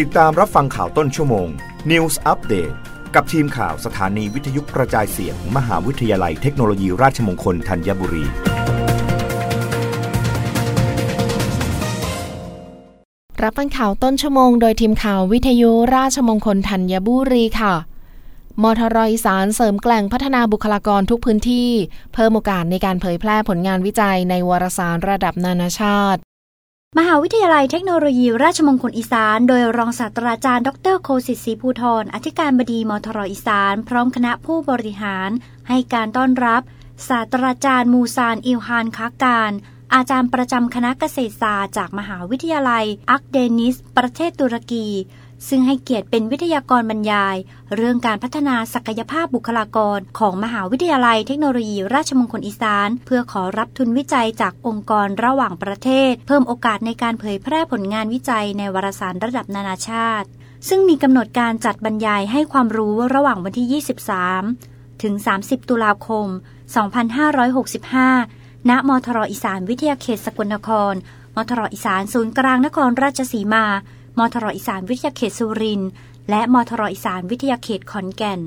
ติดตามรับฟังข่าวต้นชั่วโมง News Update กับทีมข่าวสถานีวิทยุกระจายเสียงมมหาวิทยาลัยเทคโนโลยีราชมงคลธัญบุรี รับฟังข่าวต้นชั่วโมงโดยทีมข่าววิทยุราชมงคลธัญบุรีค่ะมทรอีสานเสริมแกล่งพัฒนาบุคลากรทุกพื้นที่ เพิ่มโอกาสในการเผยแพร่ผลงานวิจัยในวารสารระดับนานาชาติ มหาวิทยาลัยเทคโนโลยีราชมงคลอีสาน โดยรองศาสตราจารย์ดรโคสิตศรีภูทรอธิการบดีมทรอีสาน พร้อมคณะผู้บริหาร ให้การต้อนรับ ศาสตราจารย์มูซานอิลฮานคาการ อาจารย์ประจำคณะเกษตรศาสตร์จากมหาวิทยาลัยอักเดนิส ประเทศตุรกี ซึ่งให้เกียรติเป็นวิทยากรบรรยาย เรื่องการพัฒนาศักยภาพบุคลากร ของมหาวิทยาลัยเทคโนโลยี ราชมงคลอีสาน เพื่อขอรับทุนวิจัยจากองค์กรระหว่างประเทศ เพิ่มโอกาสในการเผยแพร่ผลงานวิจัยในวารสารระดับนานาชาติ ซึ่งมีกำหนดการจัดบรรยายให้ความรู้ระหว่างวันที่ 23 ถึง 30 ตุลาคม 2565 ณ มทรอีสานวิทยาเขตสกลนคร มทรอีสานศูนย์กลางนครราชสีมา มทรอีสานวิทยาเขตสุรินทร์และมทรอีสานวิทยาเขตขอนแก่น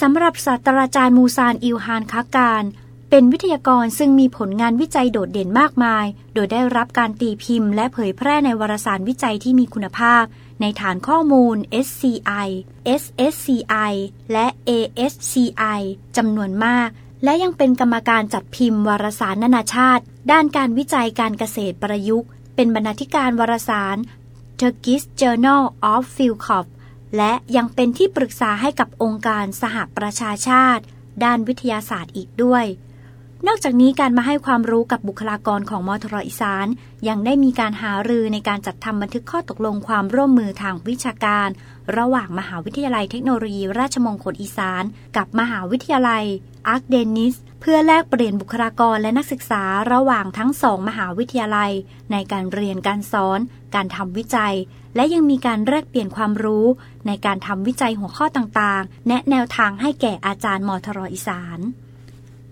สำหรับศาสตราจารย์มูซานอิลฮานคาการ เป็นวิทยากรซึ่งมีผลงานวิจัยโดดเด่นมากมาย โดยได้รับการตีพิมพ์ และเผยแพร่ในวารสารวิจัยที่มีคุณภาพ ในฐานข้อมูล SCI SSCI และ ASCI จำนวนมากและยังเป็นกรรมการจัดพิมพ์วารสารนานาชาติ ด้านการวิจัยการเกษตรประยุกต์ เป็นบรรณาธิการวารสาร Turkish Journal of Field Crop และยังเป็นที่ปรึกษาให้กับองค์การสหประชาชาติ ด้านวิทยาศาสตร์อีกด้วย นอกจากนี้การมาให้ความรู้กับบุคลากรของมทรอีสาน ยังได้มีการหารือในการจัดทำบันทึกข้อตกลงความร่วมมือทางวิชาการ ระหว่างมหาวิทยาลัยเทคโนโลยี ราชมงคลอีสาน กับมหาวิทยาลัยอาร์คเดนิสเพื่อแลกเปลี่ยนบุคลากรและนักศึกษาระหว่างทั้งสองมหาวิทยาลัย ในการเรียนการสอน การทำวิจัย และยังมีการแลกเปลี่ยนความรู้ ในการทำวิจัยหัวข้อต่างๆ แนะแนวทางให้แก่อาจารย์มทรอีสาน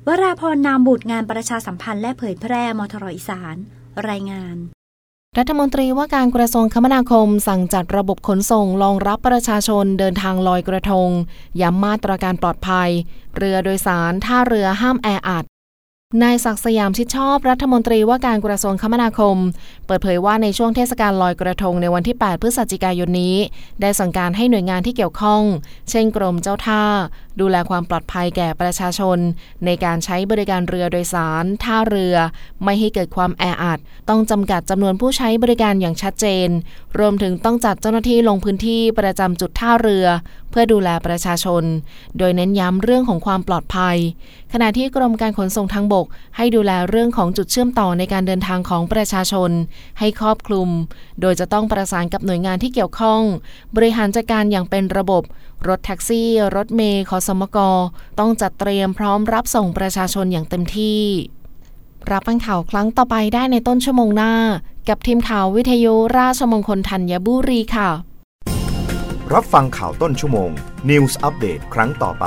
วราพรนามบุตรงานประชาสัมพันธ์และเผยแพร่มทรอีสาน รายงาน รัฐมนตรีว่าการกระทรวงคมนาคม สั่งจัดระบบขนส่งรองรับประชาชนเดินทางลอยกระทง ย้ำมาตรการปลอดภัย เรือโดยสารท่าเรือห้ามแออัด นายศักสยามชิดชอบรัฐมนตรีว่าการกระทรวงคมนาคม เปิดเผยว่าในช่วงเทศกาลลอยกระทงในวันที่ 8 พฤศจิกายนนี้ ได้สั่งการให้หน่วยงานที่เกี่ยวข้อง เช่นกรมเจ้าท่า ดูแลความปลอดภัยแก่ประชาชน ในการใช้บริการเรือโดยสาร ท่าเรือ ไม่ให้เกิดความแออัด ต้องจำกัดจำนวนผู้ใช้บริการอย่างชัดเจน รวมถึงต้องจัดเจ้าหน้าที่ลงพื้นที่ประจำจุดท่าเรือ เพื่อดูแลประชาชน โดยเน้นย้ำเรื่องของความปลอดภัย ขณะที่กรมการขนส่งทางบกให้ดูแลเรื่องของจุดเชื่อมต่อในการเดินทางของประชาชน ให้ครอบคลุม โดยจะต้องประสานกับหน่วยงานที่เกี่ยวข้อง บริหารจัดการอย่างเป็นระบบ รถแท็กซี่ รถเมย์ขอสมก ต้องจัดเตรียมพร้อมรับส่งประชาชนอย่างเต็มที่ รับฟังข่าวครั้งต่อไปได้ในต้นชั่วโมงหน้า กับทีมข่าววิทยุราชมงคลธัญบุรีค่ะ รับฟังข่าวต้นชั่วโมง News อัปเดตครั้งต่อไป